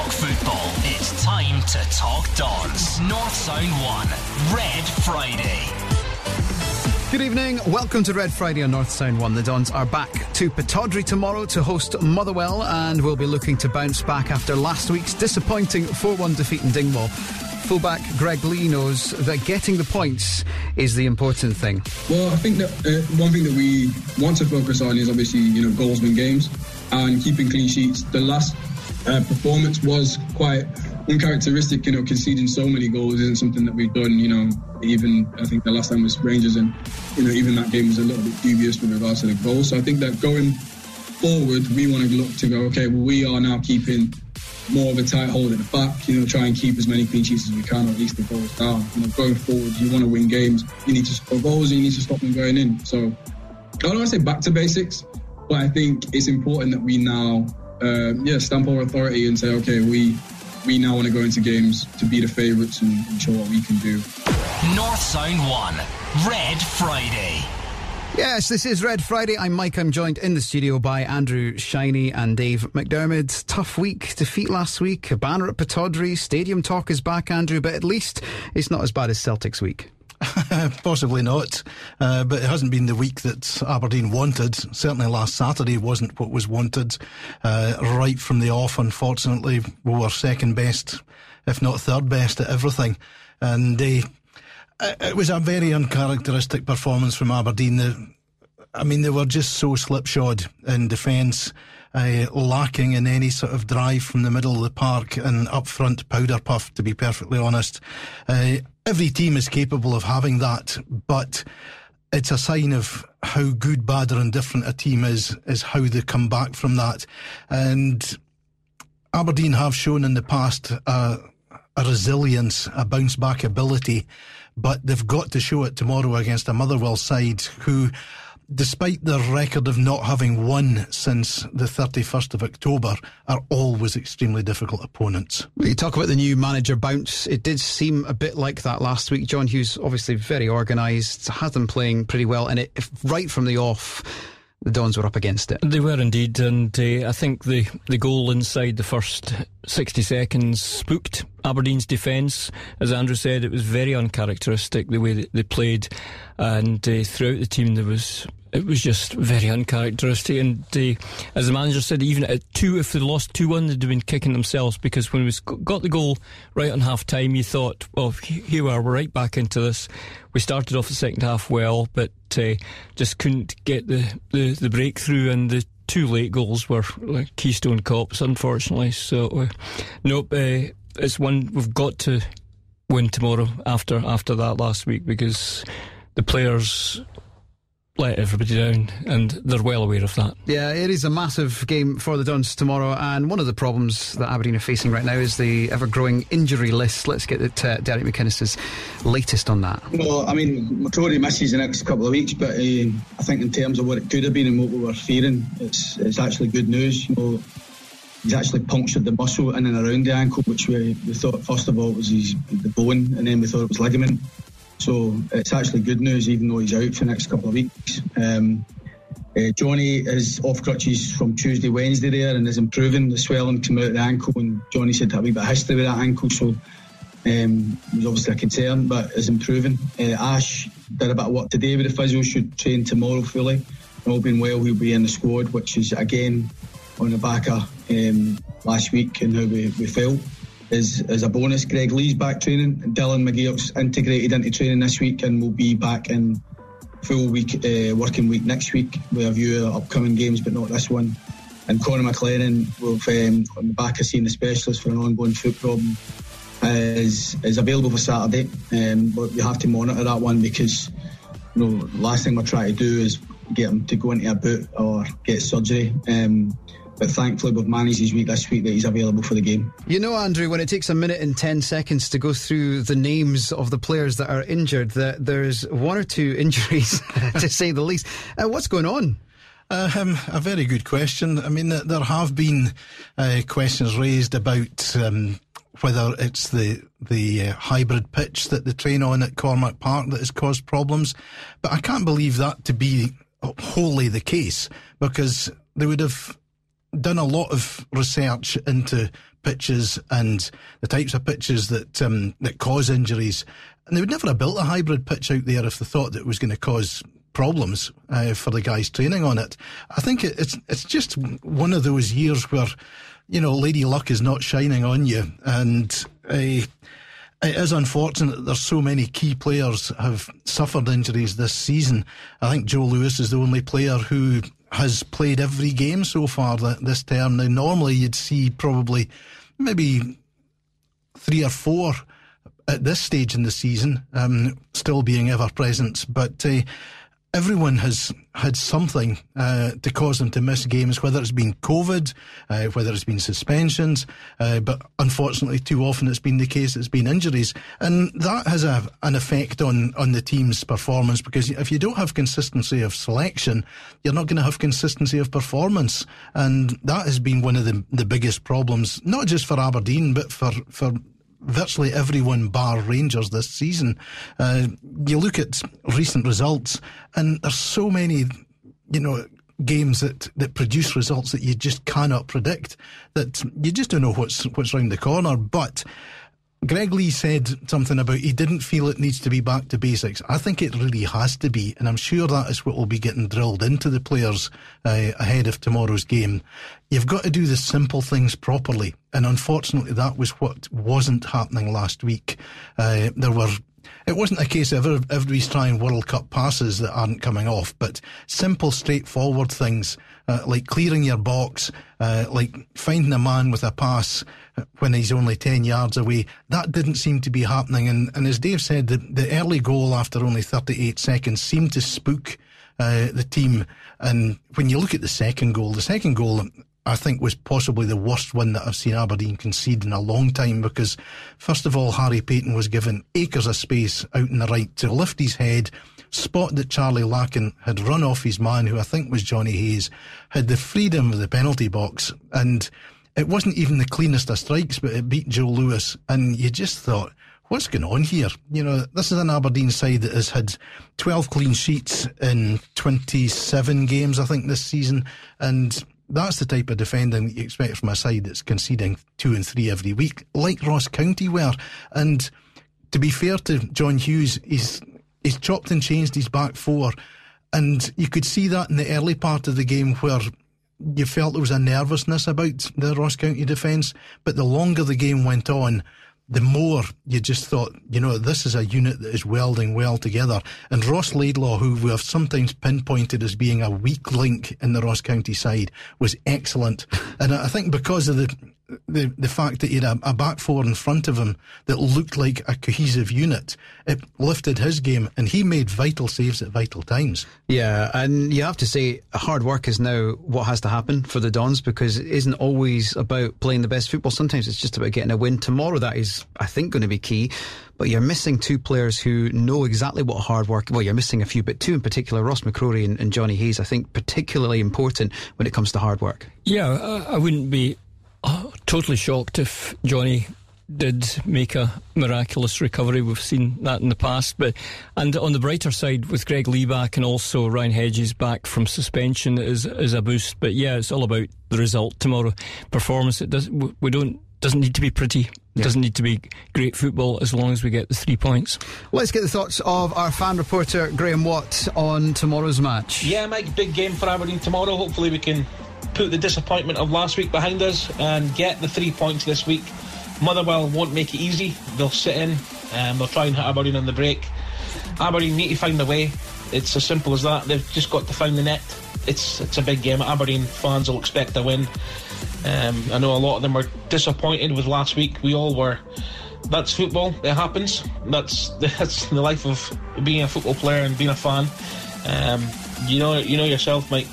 talk football, it's time to talk Dons. North Sound 1, Red Friday. Good evening. Welcome to Red Friday on North Sound 1. The Dons are back to Pittodrie tomorrow to host Motherwell and we'll be looking to bounce back after last week's disappointing 4 1 defeat in Dingwall. Fullback Greg Leigh knows that getting the points is the important thing. Well, I think that uh, one thing that we want to focus on is obviously, you know, goals win games and keeping clean sheets. The last uh, performance was quite uncharacteristic. You know, conceding so many goals isn't something that we've done. You know, even I think the last time was Rangers, and you know, even that game was a little bit dubious with regards to the goals. So I think that going forward, we want to look to go. Okay, well, we are now keeping more of a tight hold at the back, you know, try and keep as many clean sheets as we can, or at least the goals down. You know, going forward, you want to win games, you need to score goals, and you need to stop them going in. So I don't want to say back to basics, but I think it's important that we now, uh, yeah, stamp our authority and say, okay, we we now want to go into games to be the favourites and, and show what we can do. North Sound 1, Red Friday. Yes, this is Red Friday. I'm Mike. I'm joined in the studio by Andrew Shiny and Dave McDermott. Tough week, defeat last week, a banner at Pittodrie, stadium talk is back, Andrew, but at least it's not as bad as Celtic's week. Possibly not, uh, but it hasn't been the week that Aberdeen wanted. Certainly last Saturday wasn't what was wanted. Uh, right from the off, unfortunately, we were second best, if not third best at everything. And uh, it was a very uncharacteristic performance from Aberdeen. I mean, they were just so slipshod in defence. Uh, lacking in any sort of drive from the middle of the park and up front powder puff, to be perfectly honest. Uh, every team is capable of having that, but it's a sign of how good, bad, or indifferent a team is, is how they come back from that. And Aberdeen have shown in the past a resilience, a bounce back ability, but they've got to show it tomorrow against a Motherwell side who despite their record of not having won since the 31st of October, are always extremely difficult opponents. You talk about the new manager bounce. It did seem a bit like that last week. John Hughes, obviously very organised, had them playing pretty well, and it right from the off the Dons were up against it. They were indeed, and uh, I think the, the goal inside the first 60 seconds spooked Aberdeen's defence. As Andrew said, it was very uncharacteristic the way that they played, and uh, throughout the team there was it was just very uncharacteristic. And uh, as the manager said, even at two, if they lost 2 1, they'd have been kicking themselves because when we got the goal right on half time, you thought, well, here we are, we're right back into this. We started off the second half well, but uh, just couldn't get the, the, the, breakthrough, and the two late goals were like Keystone Cops, unfortunately. So, uh, nope, uh, it's one we've got to win tomorrow after after that last week because the players let everybody down, and they're well aware of that. Yeah, it is a massive game for the Dons tomorrow, and one of the problems that Aberdeen are facing right now is the ever growing injury list. Let's get it, uh, Derek McInnes's latest on that. Well, I mean, McCrorie misses the next couple of weeks, but uh, I think in terms of what it could have been and what we were fearing, it's, it's actually good news. You know, he's actually punctured the muscle in and around the ankle, which we, we thought first of all was his, the bone, and then we thought it was ligament. So it's actually good news, even though he's out for the next couple of weeks. Um, uh, Johnny is off crutches from Tuesday, Wednesday there, and is improving. The swelling came out of the ankle, and Johnny said a wee bit of history with that ankle, so um, it was obviously a concern, but is improving. Uh, Ash did a bit of work today with the physio, should train tomorrow fully. All being well, he'll be in the squad, which is again on the back of um, last week and how we, we felt is, is a bonus. Greg Leigh's back training. Dylan McGeouch's integrated into training this week and will be back in full week uh, working week next week with a view upcoming games, but not this one. And Connor McLennan, um, on the back of seeing the specialist for an ongoing foot problem, is is available for Saturday. Um, but we have to monitor that one because you know last thing we're trying to do is get him to go into a boot or get surgery. Um, but thankfully we've managed his week this week that he's available for the game. You know, Andrew, when it takes a minute and 10 seconds to go through the names of the players that are injured, that there's one or two injuries, to say the least. Uh, what's going on? Um, a very good question. I mean, there have been uh, questions raised about um, whether it's the the uh, hybrid pitch that they train on at Cormack Park that has caused problems, but I can't believe that to be wholly the case because they would have done a lot of research into pitches and the types of pitches that um, that cause injuries. And they would never have built a hybrid pitch out there if they thought that it was going to cause problems uh, for the guys training on it. I think it, it's it's just one of those years where you know Lady Luck is not shining on you, and uh, it is unfortunate that there's so many key players have suffered injuries this season. I think Joe Lewis is the only player who has played every game so far this term. Now, normally you'd see probably maybe three or four at this stage in the season um, still being ever present, but. Uh, everyone has had something uh, to cause them to miss games, whether it's been COVID, uh, whether it's been suspensions, uh, but unfortunately, too often it's been the case it's been injuries, and that has a, an effect on on the team's performance because if you don't have consistency of selection, you're not going to have consistency of performance, and that has been one of the the biggest problems, not just for Aberdeen, but for for virtually everyone bar Rangers this season. Uh, you look at recent results, and there's so many, you know, games that, that produce results that you just cannot predict. That you just don't know what's what's round the corner. But Greg Leigh said something about he didn't feel it needs to be back to basics. I think it really has to be, and I'm sure that is what will be getting drilled into the players uh, ahead of tomorrow's game. You've got to do the simple things properly, and unfortunately, that was what wasn't happening last week. Uh, there were it wasn't a case of everybody's trying World Cup passes that aren't coming off, but simple, straightforward things uh, like clearing your box, uh, like finding a man with a pass when he's only 10 yards away. That didn't seem to be happening. And, and as Dave said, the, the early goal after only 38 seconds seemed to spook uh, the team. And when you look at the second goal, the second goal, I think was possibly the worst one that I've seen Aberdeen concede in a long time because, first of all, Harry Paton was given acres of space out in the right to lift his head, spot that Charlie Lakin had run off his man, who I think was Johnny Hayes, had the freedom of the penalty box, and it wasn't even the cleanest of strikes, but it beat Joe Lewis, and you just thought, what's going on here? You know, this is an Aberdeen side that has had 12 clean sheets in 27 games, I think, this season, and that's the type of defending that you expect from a side that's conceding two and three every week, like Ross County were. And to be fair to John Hughes, he's he's chopped and changed his back four, and you could see that in the early part of the game where you felt there was a nervousness about the Ross County defence, but the longer the game went on, the more you just thought, you know, this is a unit that is welding well together. And Ross Laidlaw, who we have sometimes pinpointed as being a weak link in the Ross County side, was excellent. and I think because of the the the fact that he had a, a, back four in front of him that looked like a cohesive unit, it lifted his game, and he made vital saves at vital times. Yeah, and you have to say, hard work is now what has to happen for the Dons because it isn't always about playing the best football. Sometimes it's just about getting a win. Tomorrow, that is, I think, going to be key. But you're missing two players who know exactly what hard work. Well, you're missing a few, but two in particular, Ross McCrorie and, and Johnny Hayes. I think particularly important when it comes to hard work. Yeah, I wouldn't be Oh, totally shocked if Johnny did make a miraculous recovery. We've seen that in the past, but and on the brighter side, with Greg Leigh back and also Ryan Hedges back from suspension is is a boost. But yeah, it's all about the result tomorrow. Performance. It does. We don't doesn't need to be pretty. Yeah. Doesn't need to be great football as long as we get the three points. Let's get the thoughts of our fan reporter Graham Watt on tomorrow's match. Yeah, Mike, big game for Aberdeen tomorrow. Hopefully, we can put the disappointment of last week behind us and get the three points this week. Motherwell won't make it easy. They'll sit in and they'll try and hit Aberdeen on the break. Aberdeen need to find a way. It's as simple as that. They've just got to find the net. It's it's a big game. Aberdeen fans will expect a win. Um, I know a lot of them were disappointed with last week. We all were. That's football. It happens. That's that's the life of being a football player and being a fan. Um, you know, you know yourself, Mike.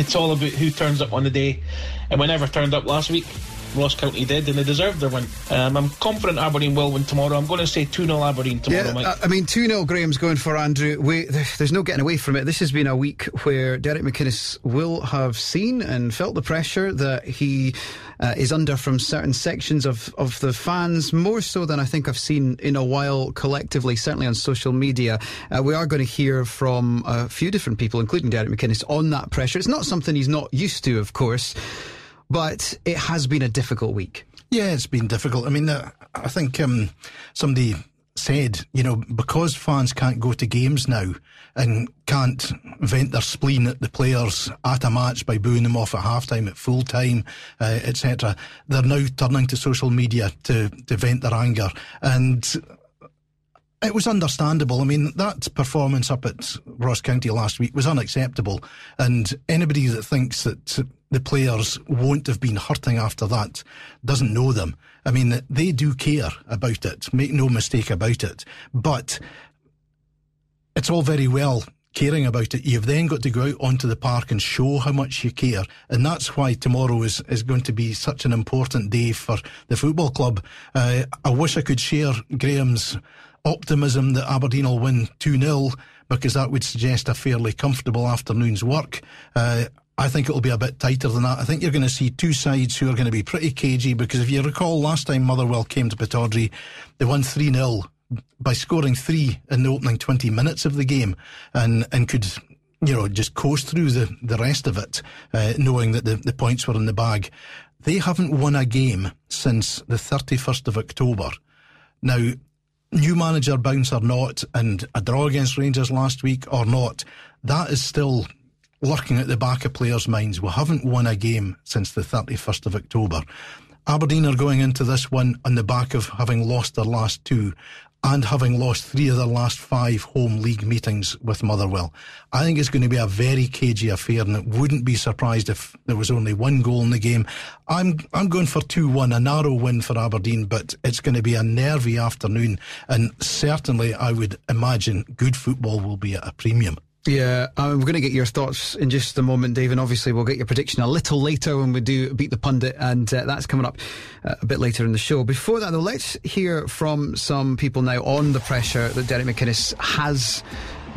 It's all about who turns up on the day, and whenever turned up last week, Ross County did, and they deserved their win. Um, I'm confident Aberdeen will win tomorrow. I'm going to say 2 0 Aberdeen tomorrow, yeah, Mike. I mean, 2 0 Graham's going for Andrew. We, there's no getting away from it. This has been a week where Derek McInnes will have seen and felt the pressure that he uh, is under from certain sections of, of the fans, more so than I think I've seen in a while collectively, certainly on social media. Uh, we are going to hear from a few different people, including Derek McInnes, on that pressure. It's not something he's not used to, of course. But it has been a difficult week. Yeah, it's been difficult. I mean, uh, I think um, somebody said, you know, because fans can't go to games now and can't vent their spleen at the players at a match by booing them off at halftime, at full time, uh, etc., they're now turning to social media to, to vent their anger. And it was understandable. I mean, that performance up at Ross County last week was unacceptable. And anybody that thinks that the players won't have been hurting after that doesn't know them. I mean, they do care about it. Make no mistake about it. But it's all very well caring about it. You've then got to go out onto the park and show how much you care. And that's why tomorrow is, is going to be such an important day for the football club. Uh, I wish I could share Graham's optimism that Aberdeen will win 2 0 because that would suggest a fairly comfortable afternoon's work. Uh, I think it'll be a bit tighter than that. I think you're going to see two sides who are going to be pretty cagey because if you recall last time Motherwell came to Pittodrie, they won 3 0 by scoring three in the opening 20 minutes of the game and, and could you know, just coast through the, the rest of it, uh, knowing that the, the points were in the bag. They haven't won a game since the 31st of October. Now, new manager bounce or not, and a draw against Rangers last week or not, that is still lurking at the back of players' minds. We haven't won a game since the 31st of October. Aberdeen are going into this one on the back of having lost their last two and having lost three of their last five home league meetings with Motherwell. I think it's going to be a very cagey affair, and it wouldn't be surprised if there was only one goal in the game. I'm I'm going for two one, a narrow win for Aberdeen, but it's going to be a nervy afternoon, and certainly I would imagine good football will be at a premium. Yeah, we're going to get your thoughts in just a moment, Dave, and obviously we'll get your prediction a little later when we do Beat the Pundit, and uh, that's coming up uh, a bit later in the show. Before that, though, let's hear from some people now on the pressure that Derek McInnes has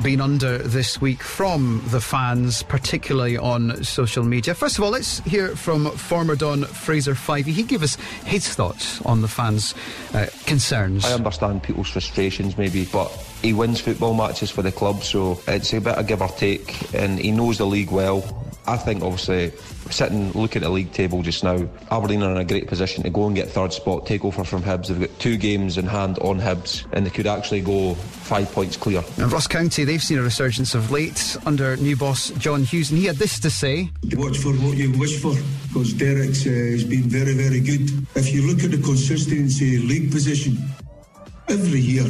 been under this week from the fans, particularly on social media. First of all, let's hear from former Don Fraser Fyvie. He gave us his thoughts on the fans' uh, concerns. I understand people's frustrations, maybe, but he wins football matches for the club, so it's a bit of give or take, and he knows the league well. I think obviously sitting looking at the league table just now, Aberdeen are in a great position to go and get third spot, take over from Hibs. They've got two games in hand on Hibs, and they could actually go five points clear. And Ross County, they've seen a resurgence of late under new boss John Hughes, and he had this to say: "Watch for what you wish for, because Derek's uh, has been very, very good. If you look at the consistency league position, every year."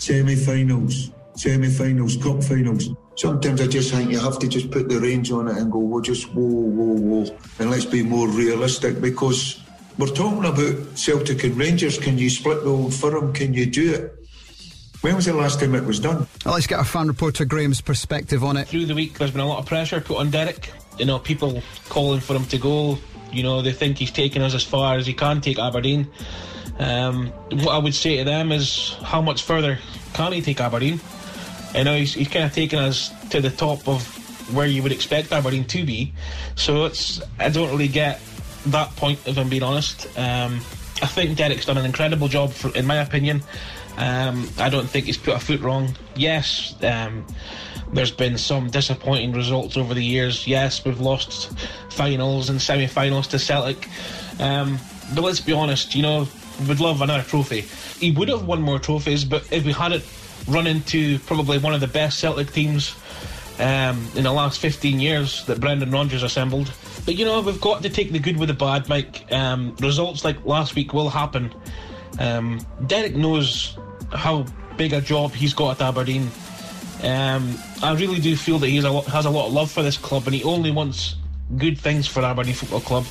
semi-finals, semi-finals, cup finals. Sometimes I just think you have to just put the range on it and go, we'll just whoa, whoa, whoa, and let's be more realistic because we're talking about Celtic and Rangers. Can you split the old firm? Can you do it? When was the last time it was done? Well, let's get our fan reporter Graham's perspective on it. Through the week, there's been a lot of pressure put on Derek. You know, people calling for him to go. You know, they think he's taken us as far as he can take Aberdeen. Um, what I would say to them is how much further can he take Aberdeen? You know, he's, he's kind of taken us to the top of where you would expect Aberdeen to be. So it's I don't really get that point, if I'm being honest. Um, I think Derek's done an incredible job, for, in my opinion. Um, I don't think he's put a foot wrong. Yes, um, there's been some disappointing results over the years. Yes, we've lost finals and semi-finals to Celtic. Um, but let's be honest, you know, would love another trophy. He would have won more trophies, but if we had it run into probably one of the best Celtic teams um, in the last 15 years that Brendan Rodgers assembled. But you know, we've got to take the good with the bad, Mike. Um, results like last week will happen. Um, Derek knows how big a job he's got at Aberdeen. Um, I really do feel that he has a, lot, has a lot of love for this club and he only wants good things for Aberdeen Football Club.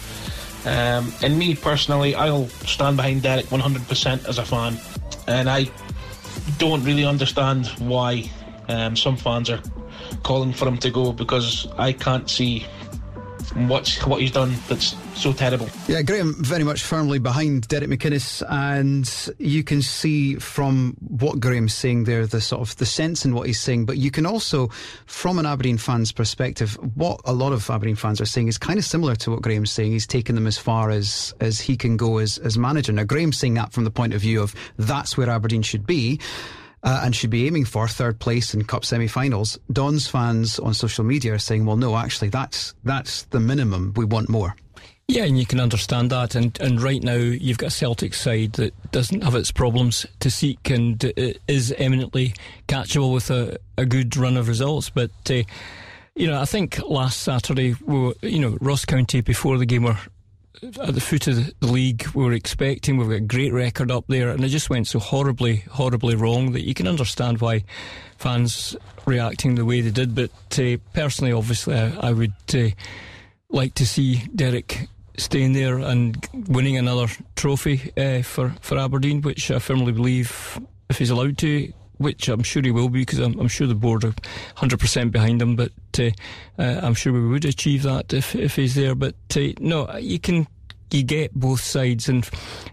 Um, and me personally, I'll stand behind Derek 100% as a fan. And I don't really understand why um, some fans are calling for him to go because I can't see what's what he's done that's so terrible. Yeah, Graham very much firmly behind Derek McInnes, and you can see from what Graham's saying there the sort of the sense in what he's saying, but you can also, from an Aberdeen fan's perspective, what a lot of Aberdeen fans are saying is kind of similar to what Graham's saying. He's taken them as far as as he can go as as manager. Now Graham's saying that from the point of view of that's where Aberdeen should be uh, and should be aiming for third place in cup semi-finals. Don's fans on social media are saying, "Well, no, actually, that's that's the minimum. We want more." Yeah, and you can understand that. And, and right now, you've got a Celtic side that doesn't have its problems to seek and is eminently catchable with a, a good run of results. But, uh, you know, I think last Saturday, we were, you know, Ross County before the game were at the foot of the league we were expecting. We've got a great record up there, and it just went so horribly, horribly wrong that you can understand why fans reacting the way they did. But uh, personally, obviously, I, I would uh, like to see Derek staying there and winning another trophy uh, for for Aberdeen, which I firmly believe, if he's allowed to, which I'm sure he will be, because I'm, I'm, sure the board are 100% behind him. But uh, uh, I'm sure we would achieve that if if he's there. But uh, no, you can you get both sides, and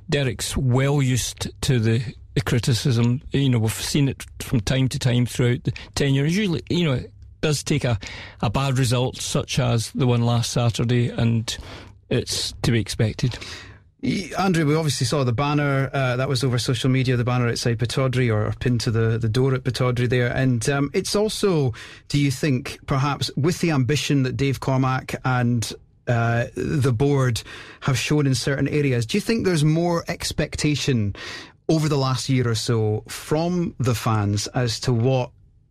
Derek's well used to the. The criticism, you know, we've seen it from time to time throughout the tenure. Usually, you know, it does take a, a bad result, such as the one last Saturday, and it's to be expected. Andrew, we obviously saw the banner uh, that was over social media, the banner outside Pittodrie or, or pinned to the, the door at Pittodrie there. And um, it's also, do you think, perhaps with the ambition that Dave Cormack and uh, the board have shown in certain areas, do you think there's more expectation over the last year or so from the fans as to what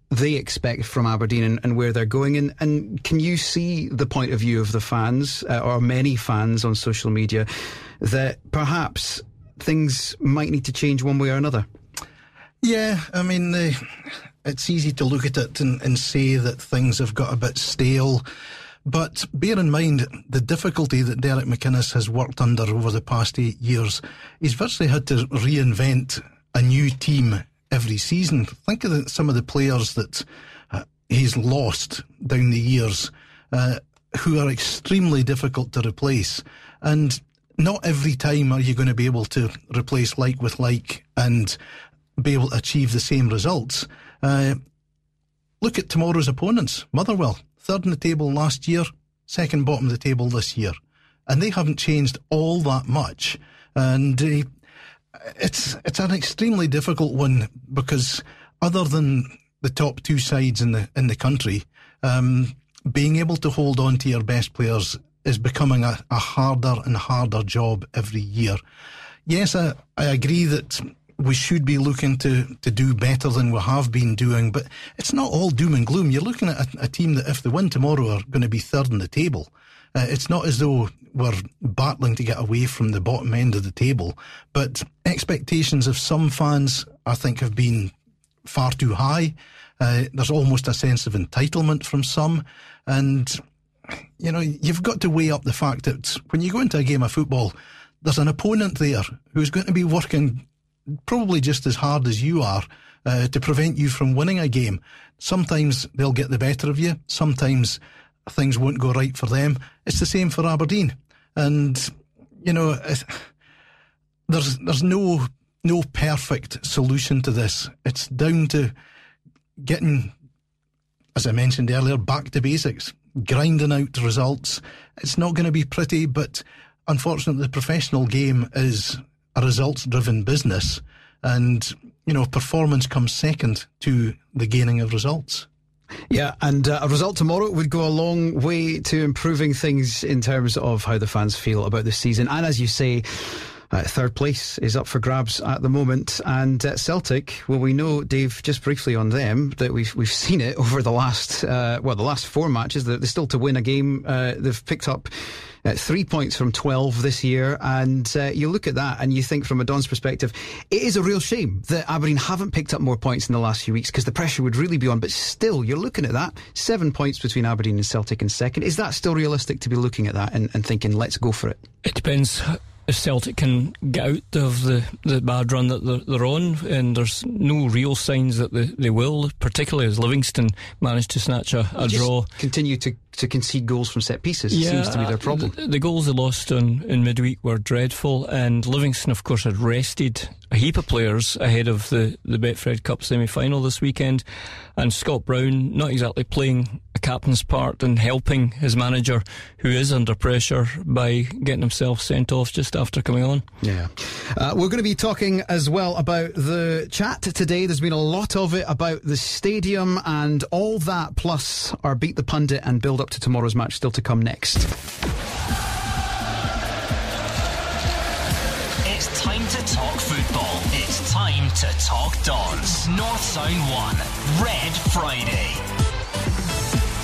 they expect from Aberdeen and, and, where they're going. And, and, can you see the point of view of the fans, uh, or many fans on social media, that perhaps things might need to change one way or another? Yeah, I mean, uh, it's easy to look at it and, and say that things have got a bit stale. But bear in mind the difficulty that Derek McInnes has worked under over the past eight years. He's virtually had to reinvent a new team every season. Think of the, some of the players that uh, he's lost down the years, uh, who are extremely difficult to replace. And not every time are you going to be able to replace like with like and be able to achieve the same results. Uh, look at tomorrow's opponents. Motherwell, third in the table last year, second bottom of the table this year. And they haven't changed all that much. And uh, it's it's an extremely difficult one because other than the top two sides in the in the country, um, being able to hold on to your best players is becoming a, a harder and harder job every year. Yes, I, I agree that we should be looking to, to do better than we have been doing, but it's not all doom and gloom. You're looking at a, a team that, if they win tomorrow, are going to be third in the table. Uh, it's not as though we're battling to get away from the bottom end of the table, but expectations of some fans, I think, have been far too high. Uh, there's almost a sense of entitlement from some, and you know you've got to weigh up the fact that when you go into a game of football, there's an opponent there who's going to be working probably just as hard as you are uh, to prevent you from winning a game. Sometimes they'll get the better of you. Sometimes things won't go right for them. It's the same for Aberdeen, and you know, there's there's no no perfect solution to this. It's down to getting, as I mentioned earlier, back to basics, grinding out results. It's not going to be pretty, but unfortunately, the professional game is a results driven business, and you know, performance comes second to the gaining of results. Yeah, and uh, a result tomorrow would go a long way to improving things in terms of how the fans feel about the season. And as you say, uh, third place is up for grabs at the moment, and uh, Celtic. Well, we know, Dave, just briefly on them that we've we've seen it over the last uh, well the last four matches. They're, they're still to win a game. Uh, they've picked up uh, three points from 12 this year. And uh, you look at that and you think, from a Don's perspective, it is a real shame that Aberdeen haven't picked up more points in the last few weeks because the pressure would really be on. But still, you're looking at that. Seven points between Aberdeen and Celtic in second. Is that still realistic to be looking at that and, and thinking, let's go for it? It depends if Celtic can get out of the, the bad run that they're, they're on, and there's no real signs that they, they will, particularly as Livingston managed to snatch a, a draw. Continue to, to concede goals from set pieces yeah, seems to be their problem. The, the goals they lost on, in midweek were dreadful, and Livingston, of course, had rested a heap of players ahead of the, the Betfred Cup semi final this weekend. And Scott Brown, not exactly playing a captain's part and helping his manager, who is under pressure, by getting himself sent off just after coming on. Yeah. Uh, we're going to be talking as well about the chat today. There's been a lot of it about the stadium and all that, plus our Beat the Pundit and build up to tomorrow's match still to come next. To talk Dons. North Sound 1, Red Friday.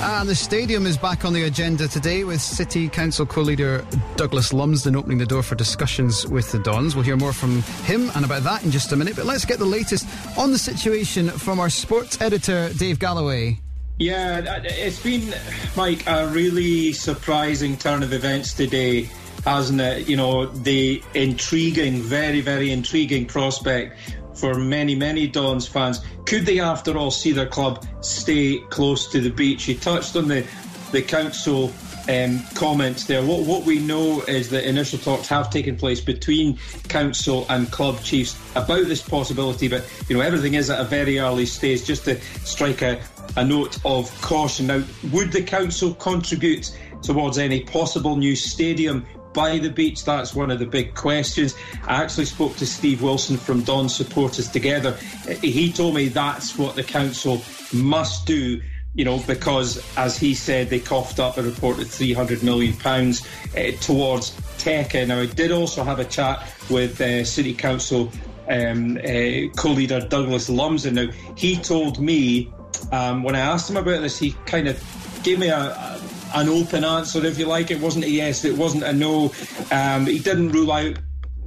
And the stadium is back on the agenda today with City Council co leader Douglas Lumsden opening the door for discussions with the Dons. We'll hear more from him and about that in just a minute. But let's get the latest on the situation from our sports editor, Dave Galloway. Yeah, uh, it's been, Mike, a really surprising turn of events today hasn't it? You know, the intriguing, very, very intriguing prospect for many, many Dons fans. Could they, after all, see their club stay close to the beach? You touched on the the council um, comments there. What what we know is that initial talks have taken place between council and club chiefs about this possibility, but you know everything is at a very early stage. Just to strike a, a note of caution. Now, would the council contribute towards any possible new stadium by the beach? That's one of the big questions. I actually spoke to Steve Wilson from Don Supporters Together. He told me that's what the council must do. You know, because as he said, they coughed up a reported £300 million uh, towards TECA. Now, I did also have a chat with uh, City Council um, uh, co leader Douglas Lumsden. Now, he told me um, when I asked him about this, he kind of gave me a an open answer, if you like. It wasn't a yes, it wasn't a no. Um, he didn't rule out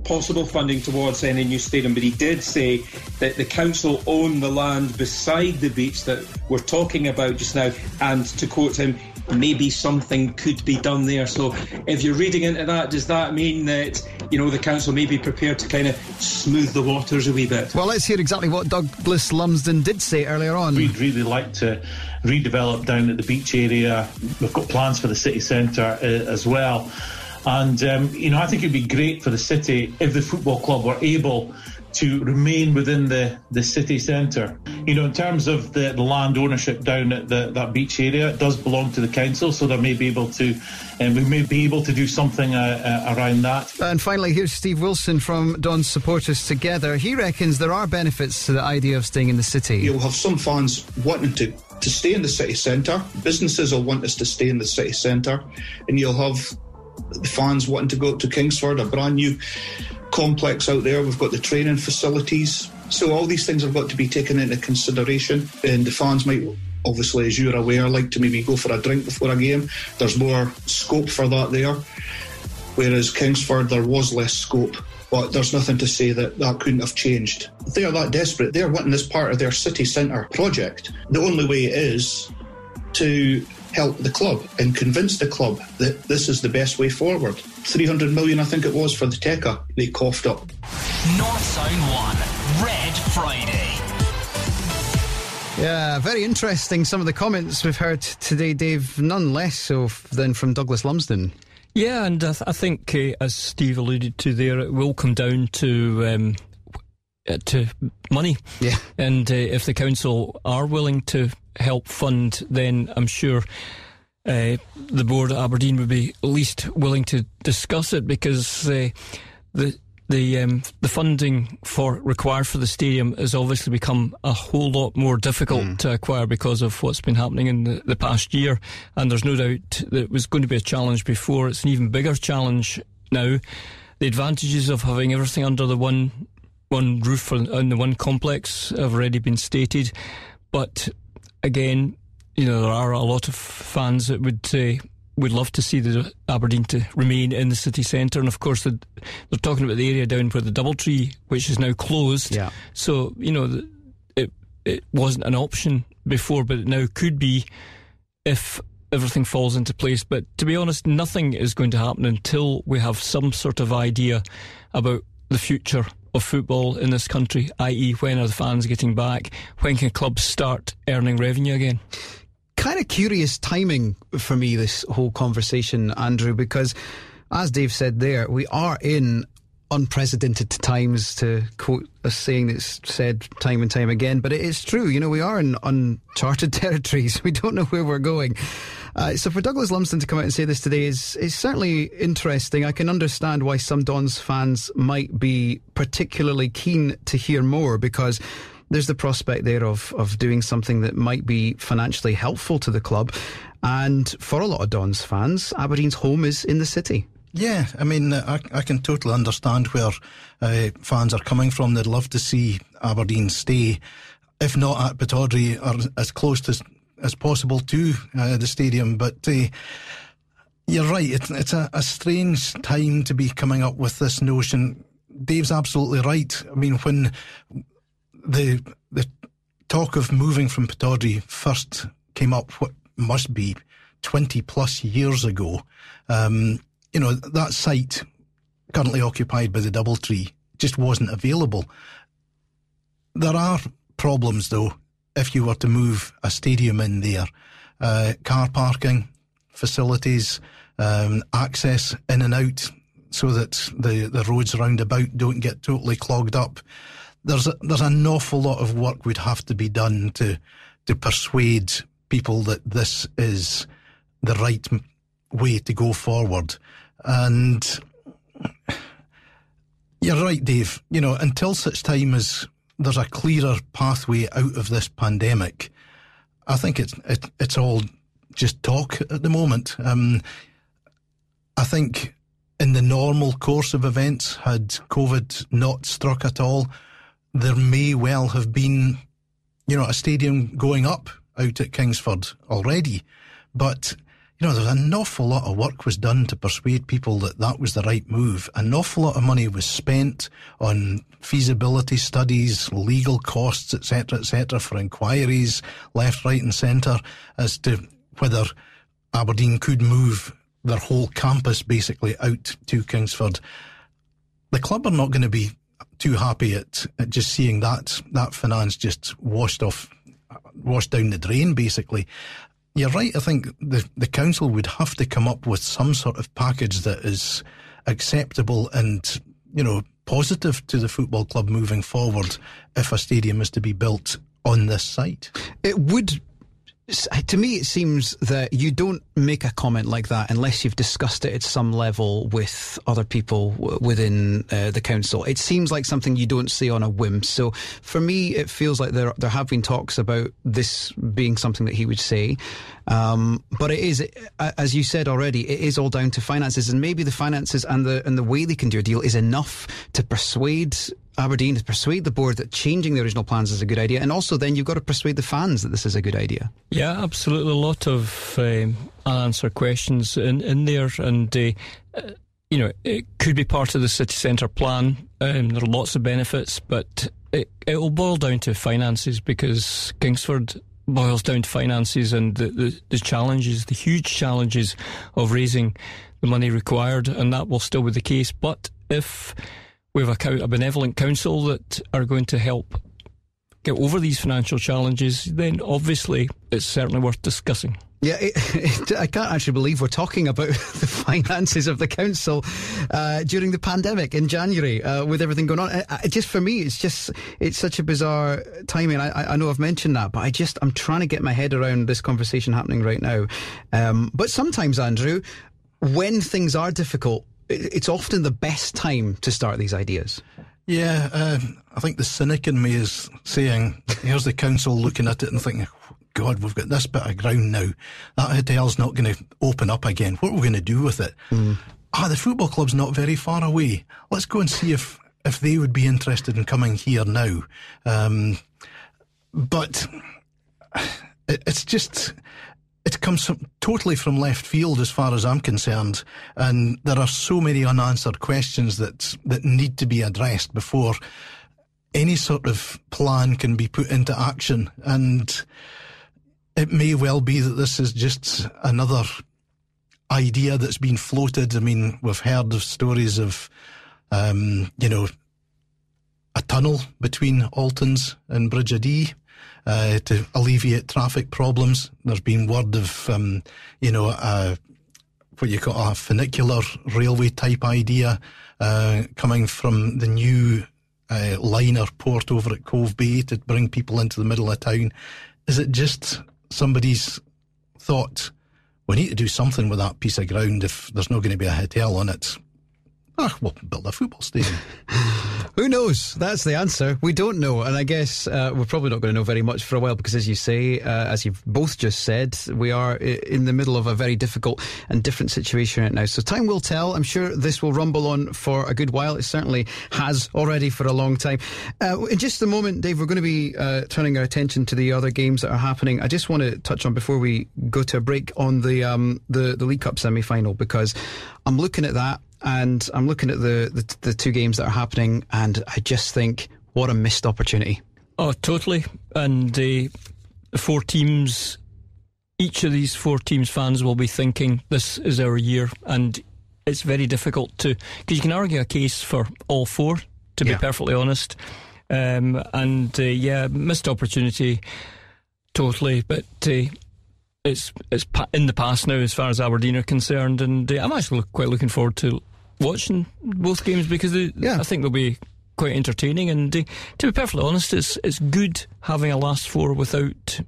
possible funding towards any new stadium, but he did say that the council own the land beside the beach that we're talking about just now. And to quote him, maybe something could be done there. So if you're reading into that, does that mean that, you know, the council may be prepared to kind of smooth the waters a wee bit? Well, let's hear exactly what Doug Douglas Lumsden did say earlier on. We'd really like to redevelop down at the beach area. We've got plans for the city centre uh, as well. And, um, you know, I think it'd be great for the city if the football club were able to remain within the, the city centre. You know, in terms of the, the land ownership down at the, that beach area, it does belong to the council, so they may be able to, and um, we may be able to do something uh, uh, around that. And finally, here's Steve Wilson from Don Supporters Together. He reckons there are benefits to the idea of staying in the city. You'll have some fans wanting to to stay in the city centre. Businesses will want us to stay in the city centre, and you'll have the fans wanting to go to Kingsford, a brand new complex out there. We've got the training facilities. So all these things have got to be taken into consideration, and the fans might obviously, as you're aware, like to maybe go for a drink before a game. There's more scope for that there. Whereas Kingsford, there was less scope but there's nothing to say that that couldn't have changed. They are that desperate. They're wanting this part of their city centre project. The only way is to help the club and convince the club that this is the best way forward. 300 million, I think it was, for the TECA, they coughed up. North Sound 1, Red Friday. Yeah, very interesting. Some of the comments we've heard today, Dave, none less so than from Douglas Lumsden. Yeah, and I, th- I think, uh, as Steve alluded to there, it will come down to um, uh, to money. Yeah, and uh, if the council are willing to help fund, then I'm sure. Uh, the board at Aberdeen would be at least willing to discuss it because uh, the the um, the funding for required for the stadium has obviously become a whole lot more difficult mm. to acquire because of what's been happening in the, the, past year. And there's no doubt that it was going to be a challenge before. It's an even bigger challenge now. The advantages of having everything under the one one roof and the one complex have already been stated, but again, you know there are a lot of fans that would say would love to see the Aberdeen to remain in the city centre, and of course the, they're talking about the area down where the DoubleTree, which is now closed. Yeah. So you know it it wasn't an option before, but it now could be if everything falls into place. But to be honest, nothing is going to happen until we have some sort of idea about the future of football in this country, i.e., when are the fans getting back? When can clubs start earning revenue again? Kind of curious timing for me, this whole conversation, Andrew, because as Dave said there, we are in unprecedented times to quote a saying that's said time and time again, but it is true. You know, we are in uncharted territories. We don't know where we're going. Uh, so for Douglas Lumsden to come out and say this today is is certainly interesting. I can understand why some Dons fans might be particularly keen to hear more because there's the prospect there of, of doing something that might be financially helpful to the club. And for a lot of Dons fans, Aberdeen's home is in the city. Yeah, I mean, I, I can totally understand where uh, fans are coming from. They'd love to see Aberdeen stay, if not at Pittodrie, or as close as, as possible to uh, the stadium. But uh, you're right, it's, it's a, a strange time to be coming up with this notion. Dave's absolutely right. I mean, when the the talk of moving from Pittodrie first came up, what must be 20 plus years ago, um, you know, that site currently occupied by the Doubletree just wasn't available. There are problems though if you were to move a stadium in there. Uh, car parking, facilities, um, access in and out so that the, the roads around about don't get totally clogged up. There's a, there's an awful lot of work would have to be done to to persuade people that this is the right way to go forward. And you're right, Dave. You know, until such time as there's a clearer pathway out of this pandemic, I think it's it, it's all just talk at the moment. Um, I think in the normal course of events, had COVID not struck at all, there may well have been, you know, a stadium going up out at Kingsford already. But you know, there's an awful lot of work was done to persuade people that that was the right move. An awful lot of money was spent on feasibility studies, legal costs, etc., etc., for inquiries left, right, and centre as to whether Aberdeen could move their whole campus basically out to Kingsford. The club are not going to be too happy at, at just seeing that that finance just washed off, washed down the drain, basically. You're right. I think the, the council would have to come up with some sort of package that is acceptable and, you know, positive to the football club moving forward if a stadium is to be built on this site. It would to me, it seems that you don't make a comment like that unless you've discussed it at some level with other people within uh, the council. It seems like something you don't say on a whim. So for me, it feels like there there have been talks about this being something that he would say. Um, but it is, as you said already, it is all down to finances, and maybe the finances and the and the way they can do a deal is enough to persuade Aberdeen to persuade the board that changing the original plans is a good idea, and also then you've got to persuade the fans that this is a good idea. Yeah, absolutely. A lot of um, unanswered questions in in there, and. Uh, you know, it could be part of the city centre plan. Um, there are lots of benefits, but it, it will boil down to finances because Kingsford boils down to finances and the, the, the, challenges, the huge challenges of raising the money required, and that will still be the case. But if we have a, a benevolent council that are going to help get over these financial challenges, then obviously it's certainly worth discussing. Yeah, it, it, I can't actually believe we're talking about the finances of the council uh, during the pandemic in January uh, with everything going on. It, it, just for me, it's just it's such a bizarre timing. I, I know I've mentioned that, but I just I'm trying to get my head around this conversation happening right now. Um, but sometimes, Andrew, when things are difficult, it's often the best time to start these ideas. Yeah, uh, I think the cynic in me is saying, here's the council looking at it and thinking, God, we've got this bit of ground now. That hotel's not going to open up again. What are we going to do with it? Mm. Ah, the football club's not very far away. Let's go and see if, if they would be interested in coming here now. Um, but it, it's just, it comes from, totally from left field as far as I'm concerned, and there are so many unanswered questions that that need to be addressed before any sort of plan can be put into action. And it may well be that this is just another idea that's been floated. I mean, we've heard of stories of, um, you know, a tunnel between Altens and Bridge Dee uh, to alleviate traffic problems. There's been word of, um, you know, what you call a funicular railway type idea uh, coming from the new uh, liner port over at Cove Bay to bring people into the middle of town. Is it just somebody's thought we need to do something with that piece of ground if there's not going to be a hotel on it? We'll build a football stadium. Who knows? That's the answer. We don't know. And I guess uh, we're probably not going to know very much for a while because, as you say, uh, as you've both just said, we are in the middle of a very difficult and different situation right now. So time will tell. I'm sure this will rumble on for a good while. It certainly has already for a long time. Uh, in just a moment, Dave, we're going to be uh, turning our attention to the other games that are happening. I just want to touch on before we go to a break on the um, the, the League Cup semi final because I'm looking at that and I'm looking at the, the, the two games that are happening, and I just think what a missed opportunity. Oh, totally. And uh, the four teams, each of these four teams' fans will be thinking this is our year, and it's very difficult to because you can argue a case for all four. To yeah. be perfectly honest, um, and uh, yeah, missed opportunity, totally. But uh, it's it's in the past now as far as Aberdeen are concerned, and uh, I'm actually quite looking forward to watching both games because they, yeah. I think they'll be quite entertaining. And uh, to be perfectly honest, it's it's good having a last four without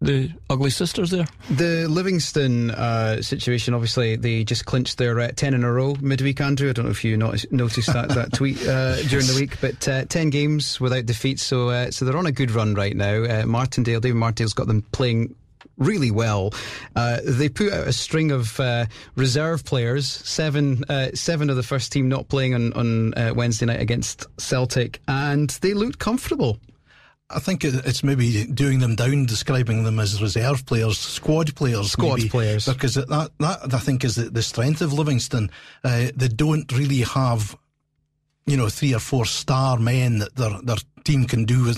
the ugly sisters there. The Livingston uh, situation, obviously, they just clinched their uh, 10 in a row midweek, Andrew. I don't know if you noticed, noticed that, that tweet uh, during the week, but uh, 10 games without defeat. So uh, so they're on a good run right now. Uh, Martindale, David Martindale's got them playing really well. Uh, they put out a string of uh, reserve players, seven uh, seven of the first team not playing on, on uh, Wednesday night against Celtic, and they looked comfortable. I think it's maybe doing them down, describing them as reserve players, squad players, squad maybe, players, because that that I think is the, the strength of Livingston. Uh, they don't really have, you know, three or four star men that their their team can do.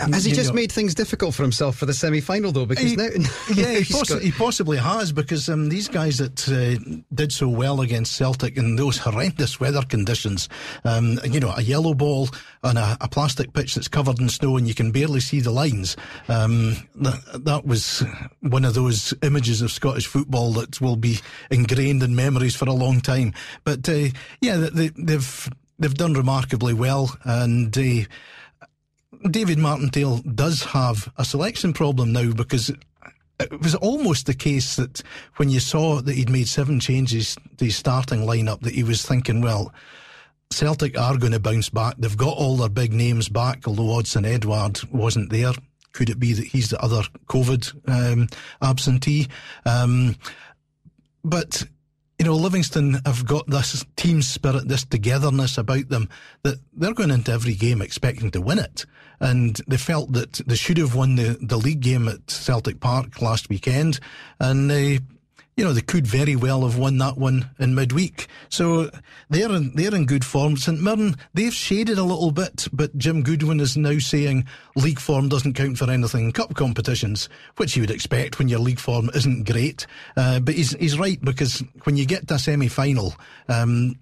Has he just made things difficult for himself for the semi final, though? Because he, now, yeah, he, possi- he, possibly has, because um, these guys that uh, did so well against Celtic in those horrendous weather conditions, um, you know, a yellow ball on a, a, plastic pitch that's covered in snow and you can barely see the lines. Um, that, that was one of those images of Scottish football that will be ingrained in memories for a long time. But uh, yeah, they, they've they've done remarkably well, and. Uh, David Martindale does have a selection problem now because it was almost the case that when you saw that he'd made seven changes to his starting lineup, that he was thinking, well, Celtic are going to bounce back. They've got all their big names back, although Odsonne Edouard wasn't there. Could it be that he's the other COVID um, absentee? Um, but you know, Livingston have got this team spirit, this togetherness about them that they're going into every game expecting to win it and they felt that they should have won the, the league game at Celtic Park last weekend, and they. You know they could very well have won that one in midweek, so they're in they're in good form. St Mirren they've shaded a little bit, but Jim Goodwin is now saying league form doesn't count for anything in cup competitions, which you would expect when your league form isn't great. Uh, but he's he's right because when you get to a semi final, um,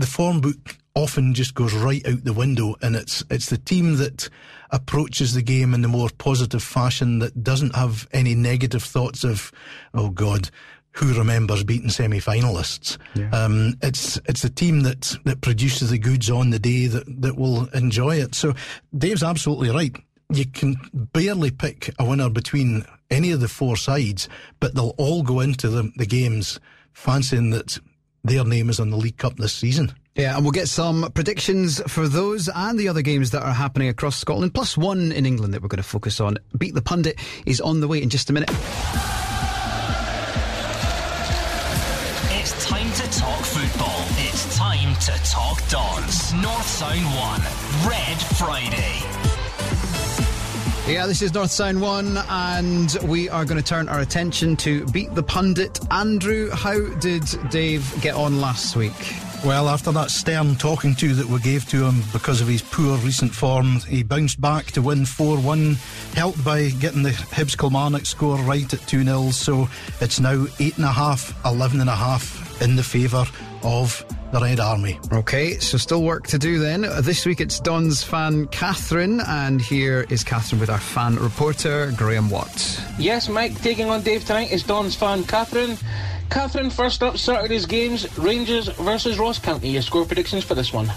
the form book often just goes right out the window, and it's it's the team that approaches the game in the more positive fashion that doesn't have any negative thoughts of, oh God, who remembers beating semi-finalists? Yeah. Um, it's it's the team that that produces the goods on the day that that will enjoy it. So Dave's absolutely right. You can barely pick a winner between any of the four sides, but they'll all go into the, the games fancying that their name is on the League Cup this season. Yeah, and we'll get some predictions for those and the other games that are happening across Scotland, plus one in England that we're going to focus on. Beat the Pundit is on the way in just a minute. It's time to talk football. It's time to talk Dons. North Sound 1, Red Friday. Yeah, this is North Sound 1, and we are going to turn our attention to Beat the Pundit. Andrew, how did Dave get on last week? Well, after that stern talking to that we gave to him because of his poor recent form, he bounced back to win 4 1, helped by getting the Hibs Kilmarnock score right at 2 0. So it's now 8.5, 11.5 in the favour of the Red Army. Okay, so still work to do then. This week it's Don's fan Catherine, and here is Catherine with our fan reporter Graham Watts. Yes, Mike, taking on Dave tonight is Don's fan Catherine. Catherine, first up, Saturday's games Rangers versus Ross County. Your score predictions for this one?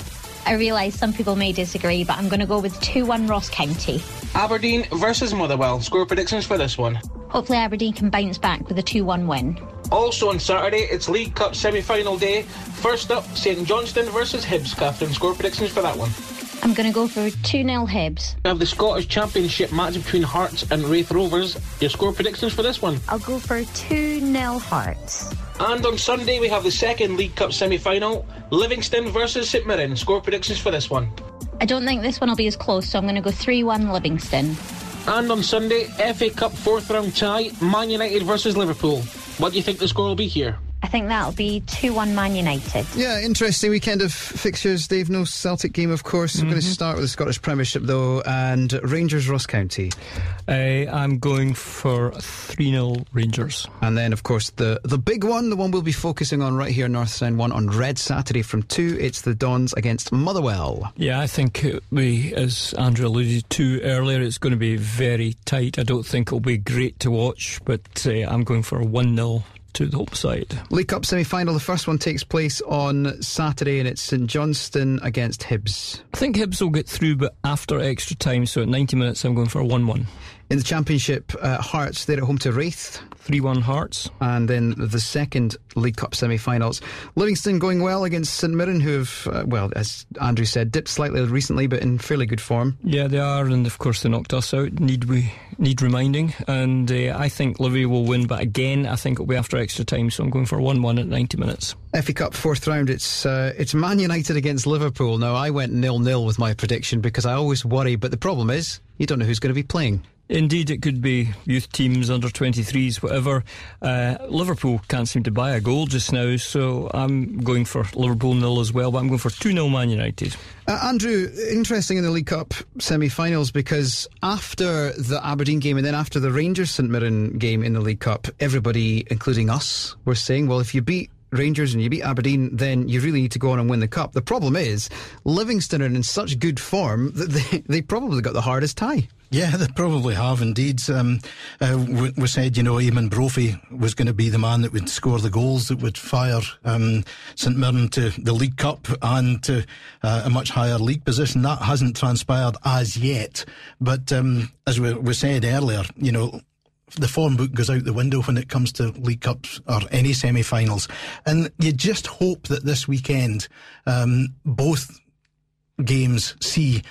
I realise some people may disagree, but I'm going to go with 2 1 Ross County. Aberdeen versus Motherwell. Score predictions for this one? Hopefully, Aberdeen can bounce back with a 2 1 win. Also on Saturday, it's League Cup semi-final day. First up, St Johnstone versus Hibs. Catherine, score predictions for that one. I'm going to go for 2 0 Hibs. We have the Scottish Championship match between Hearts and Raith Rovers. Your score predictions for this one? I'll go for 2 0 Hearts. And on Sunday, we have the second League Cup semi final Livingston versus St Mirren. Score predictions for this one? I don't think this one will be as close, so I'm going to go 3 1 Livingston. And on Sunday, FA Cup fourth round tie Man United versus Liverpool. What do you think the score will be here? I think that'll be 2 1 Man United. Yeah, interesting weekend of fixtures, They've No Celtic game, of course. Mm-hmm. We're going to start with the Scottish Premiership, though, and Rangers Ross County. Uh, I'm going for 3 0 Rangers. And then, of course, the, the big one, the one we'll be focusing on right here, North Sound 1 on Red Saturday from 2. It's the Dons against Motherwell. Yeah, I think we, as Andrew alluded to earlier, it's going to be very tight. I don't think it'll be great to watch, but uh, I'm going for 1 0 to the home side. League Cup semi final. The first one takes place on Saturday and it's St Johnstone against Hibs. I think Hibs will get through, but after extra time, so at 90 minutes, I'm going for a 1 1. In the Championship, uh, Hearts, they're at home to Raith. 3 1 Hearts. And then the second League Cup semi finals. Livingston going well against St Mirren, who have, uh, well, as Andrew said, dipped slightly recently, but in fairly good form. Yeah, they are, and of course they knocked us out. Need we need reminding? And uh, I think Livy will win, but again, I think it'll be after extra time, so I'm going for 1 1 at 90 minutes. FA Cup fourth round, it's uh, it's Man United against Liverpool. Now, I went nil nil with my prediction because I always worry, but the problem is you don't know who's going to be playing. Indeed, it could be youth teams, under 23s, whatever. Uh, Liverpool can't seem to buy a goal just now, so I'm going for Liverpool nil as well, but I'm going for 2 0 Man United. Uh, Andrew, interesting in the League Cup semi finals because after the Aberdeen game and then after the Rangers St Mirren game in the League Cup, everybody, including us, were saying, well, if you beat Rangers and you beat Aberdeen, then you really need to go on and win the cup. The problem is, Livingston are in such good form that they, they probably got the hardest tie. Yeah, they probably have indeed. Um, uh, we, we, said, you know, Eamonn Brophy was going to be the man that would score the goals that would fire um, St Mirren to the League Cup and to uh, a much higher league position. That hasn't transpired as yet. But um, as we, we said earlier, you know, the form book goes out the window when it comes to League Cups or any semi-finals, and you just hope that this weekend um, both games see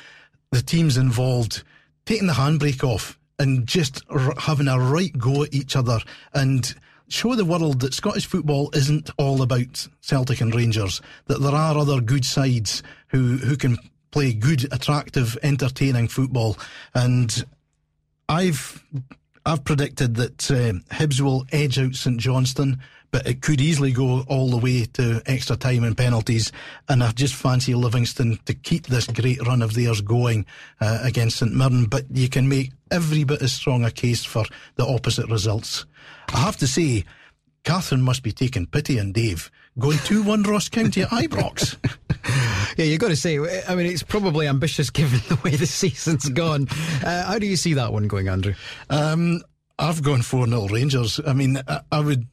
the teams involved taking the handbrake off and just r- having a right go at each other and show the world that Scottish football isn't all about Celtic and Rangers, that there are other good sides who, who can play good, attractive, entertaining football. And I've I've predicted that uh, Hibs will edge out St Johnstone but it could easily go all the way to extra time and penalties. And I just fancy Livingston to keep this great run of theirs going uh, against St Mirren. But you can make every bit as strong a case for the opposite results. I have to say, Catherine must be taking pity on Dave going 2 1 Ross County at Ibrox. yeah, you've got to say, I mean, it's probably ambitious given the way the season's gone. Uh, how do you see that one going, Andrew? Um, I've gone 4 0 Rangers. I mean, I, I would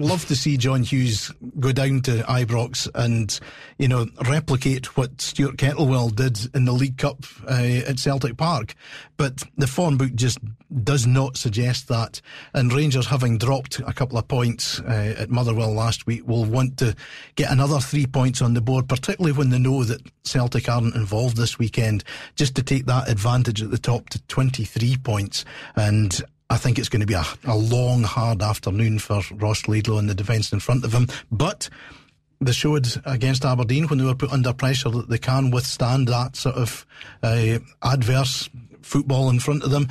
love to see John Hughes go down to Ibrox and, you know, replicate what Stuart Kettlewell did in the League Cup uh, at Celtic Park. But the form book just does not suggest that. And Rangers, having dropped a couple of points uh, at Motherwell last week, will want to get another three points on the board, particularly when they know that Celtic aren't involved this weekend, just to take that advantage at the top to 23 points. And I think it's going to be a, a long, hard afternoon for Ross Laidlaw and the defence in front of him. But they showed against Aberdeen when they were put under pressure that they can withstand that sort of uh, adverse football in front of them.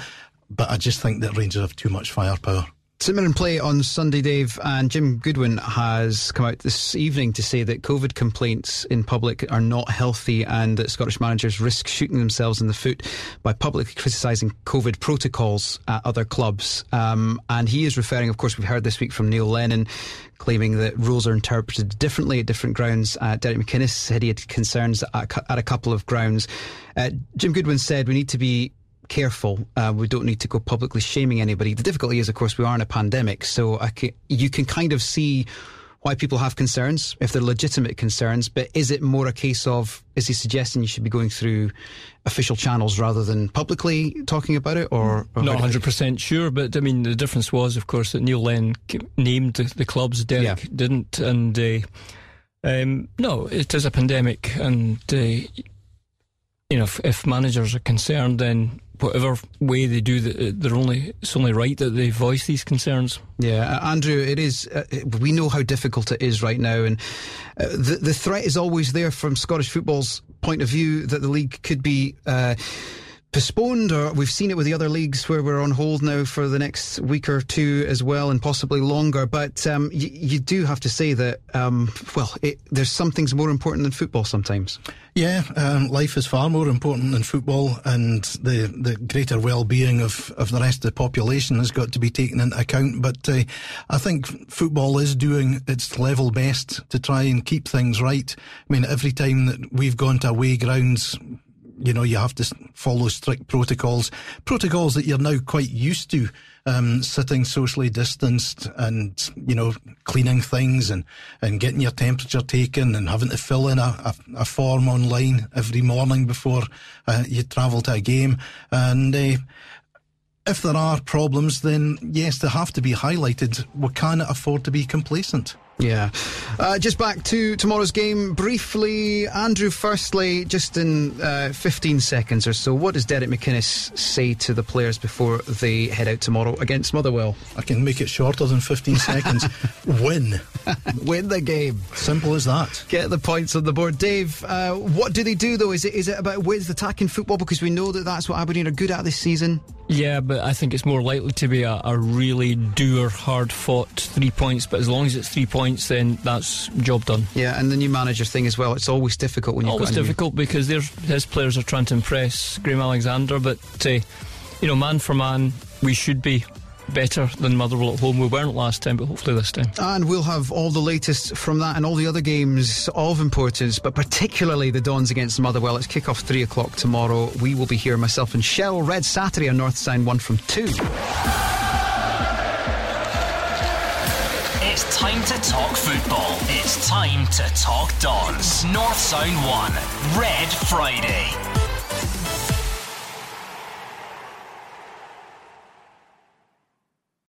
But I just think that Rangers have too much firepower. St Mirren play on Sunday, Dave, and Jim Goodwin has come out this evening to say that COVID complaints in public are not healthy and that Scottish managers risk shooting themselves in the foot by publicly criticising COVID protocols at other clubs. Um, and he is referring, of course, we've heard this week from Neil Lennon claiming that rules are interpreted differently at different grounds. Uh, Derek McInnes said he had concerns at, at a couple of grounds. Uh, Jim Goodwin said we need to be careful. Uh, we don't need to go publicly shaming anybody. The difficulty is, of course, we are in a pandemic, so can, you can kind of see why people have concerns, if they're legitimate concerns, but is it more a case of, is he suggesting you should be going through official channels rather than publicly talking about it? Or, or Not 100% sure, but I mean, the difference was, of course, that Neil Lennon named the, the clubs, Derek yeah. didn't. And uh, um, no, it is a pandemic, and uh, you know, if, if managers are concerned, then whatever way they do, they're only it's only right that they voice these concerns. Yeah, uh, Andrew, it is. Uh, we know how difficult it is right now, and uh, the the threat is always there from Scottish football's point of view that the league could be. Postponed, or we've seen it with the other leagues where we're on hold now for the next week or two as well, and possibly longer. But um, y- you do have to say that, um, well, it, there's some things more important than football sometimes. Yeah, um, life is far more important than football, and the, the greater well-being of, of the rest of the population has got to be taken into account. But uh, I think football is doing its level best to try and keep things right. I mean, every time that we've gone to away grounds, you know, you have to follow strict protocols, protocols that you're now quite used to, um, sitting socially distanced and, you know, cleaning things and, and getting your temperature taken and having to fill in a, a, a form online every morning before uh, you travel to a game. And, uh, if there are problems, then yes, they have to be highlighted. We cannot afford to be complacent. Yeah. Uh, just back to tomorrow's game briefly. Andrew, firstly, just in uh, 15 seconds or so, what does Derek McInnes say to the players before they head out tomorrow against Motherwell? I can make it shorter than 15 seconds. Win. Win the game. Simple as that. Get the points on the board. Dave, uh, what do they do though? Is it is it about width attacking football? Because we know that that's what Aberdeen are good at this season. Yeah, but I think it's more likely to be a, a really doer, hard fought three points. But as long as it's three points, then that's job done. Yeah, and the new manager thing as well. It's always difficult when you've always difficult new... because his players are trying to impress Graham Alexander. But uh, you know, man for man, we should be better than Motherwell at home. We weren't last time, but hopefully this time. And we'll have all the latest from that and all the other games of importance, but particularly the Dons against Motherwell. It's kick off three o'clock tomorrow. We will be here, myself and Shell. Red Saturday on North Sound 1 from 2. It's time to talk football. It's time to talk Dons. North Sound 1, Red Friday.